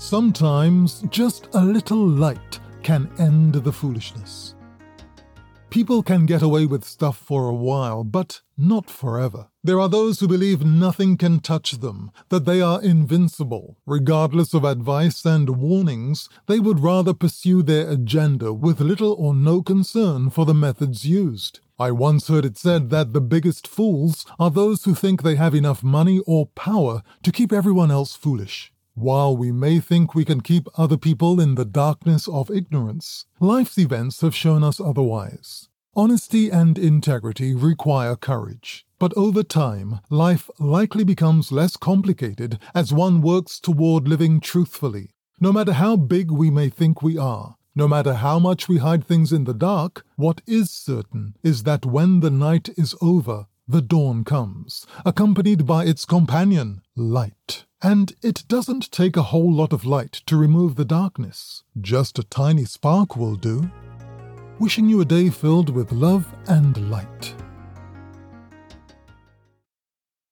Sometimes just a little light can end the foolishness. People can get away with stuff for a while, but not forever. There are those who believe nothing can touch them, that they are invincible. Regardless of advice and warnings, they would rather pursue their agenda with little or no concern for the methods used. I once heard it said that the biggest fools are those who think they have enough money or power to keep everyone else foolish. While we may think we can keep other people in the darkness of ignorance, life's events have shown us otherwise. Honesty and integrity require courage, but over time, life likely becomes less complicated as one works toward living truthfully. No matter how big we may think we are, no matter how much we hide things in the dark, what is certain is that when the night is over, the dawn comes, accompanied by its companion, light. And it doesn't take a whole lot of light to remove the darkness. Just a tiny spark will do. Wishing you a day filled with love and light.